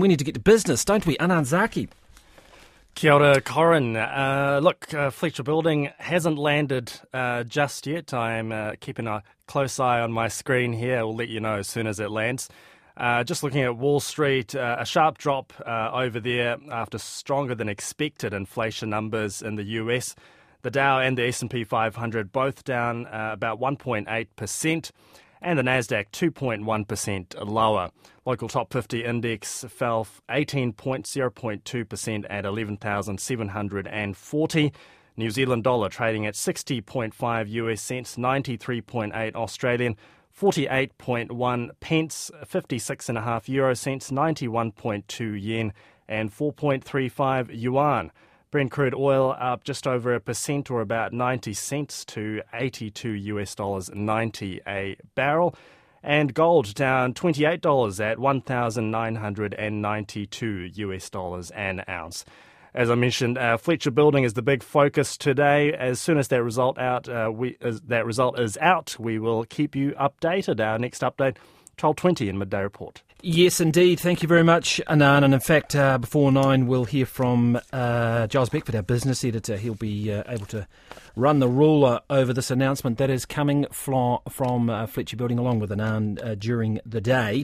We need to get to business, don't we? Anan Zaidi. Kia ora, Corin. Uh, look, uh, Fletcher Building hasn't landed uh, just yet. I'm uh, keeping a close eye on my screen here. I'll let you know as soon as it lands. Uh, just looking at Wall Street, uh, a sharp drop over there after stronger than expected inflation numbers in the US. The Dow and the S&P 500 both down about 1.8 percent and the Nasdaq 2.1% lower. Local top 50 index fell 18.0.2% at 11,740. New Zealand dollar trading at 60.5 US cents, 93.8 Australian, 48.1 pence, 56.5 euro cents, 91.2 yen, and 4.35 yuan. Brent crude oil up just over a percent or about 90 cents to 82 US dollars 90 a barrel. And gold down $28 at 1,992 US dollars an ounce. As I mentioned, uh, Fletcher Building is the big focus today. As soon as that result out, uh, we, as that result is out, we will keep you updated. Our next update, 12:20 in midday report. Yes, indeed. Thank you very much, Anan. And in fact, uh, before nine, we'll hear from uh, Giles Beckford, our business editor. He'll be uh, able to run the ruler over this announcement that is coming from, from uh, Fletcher Building along with Anan uh, during the day.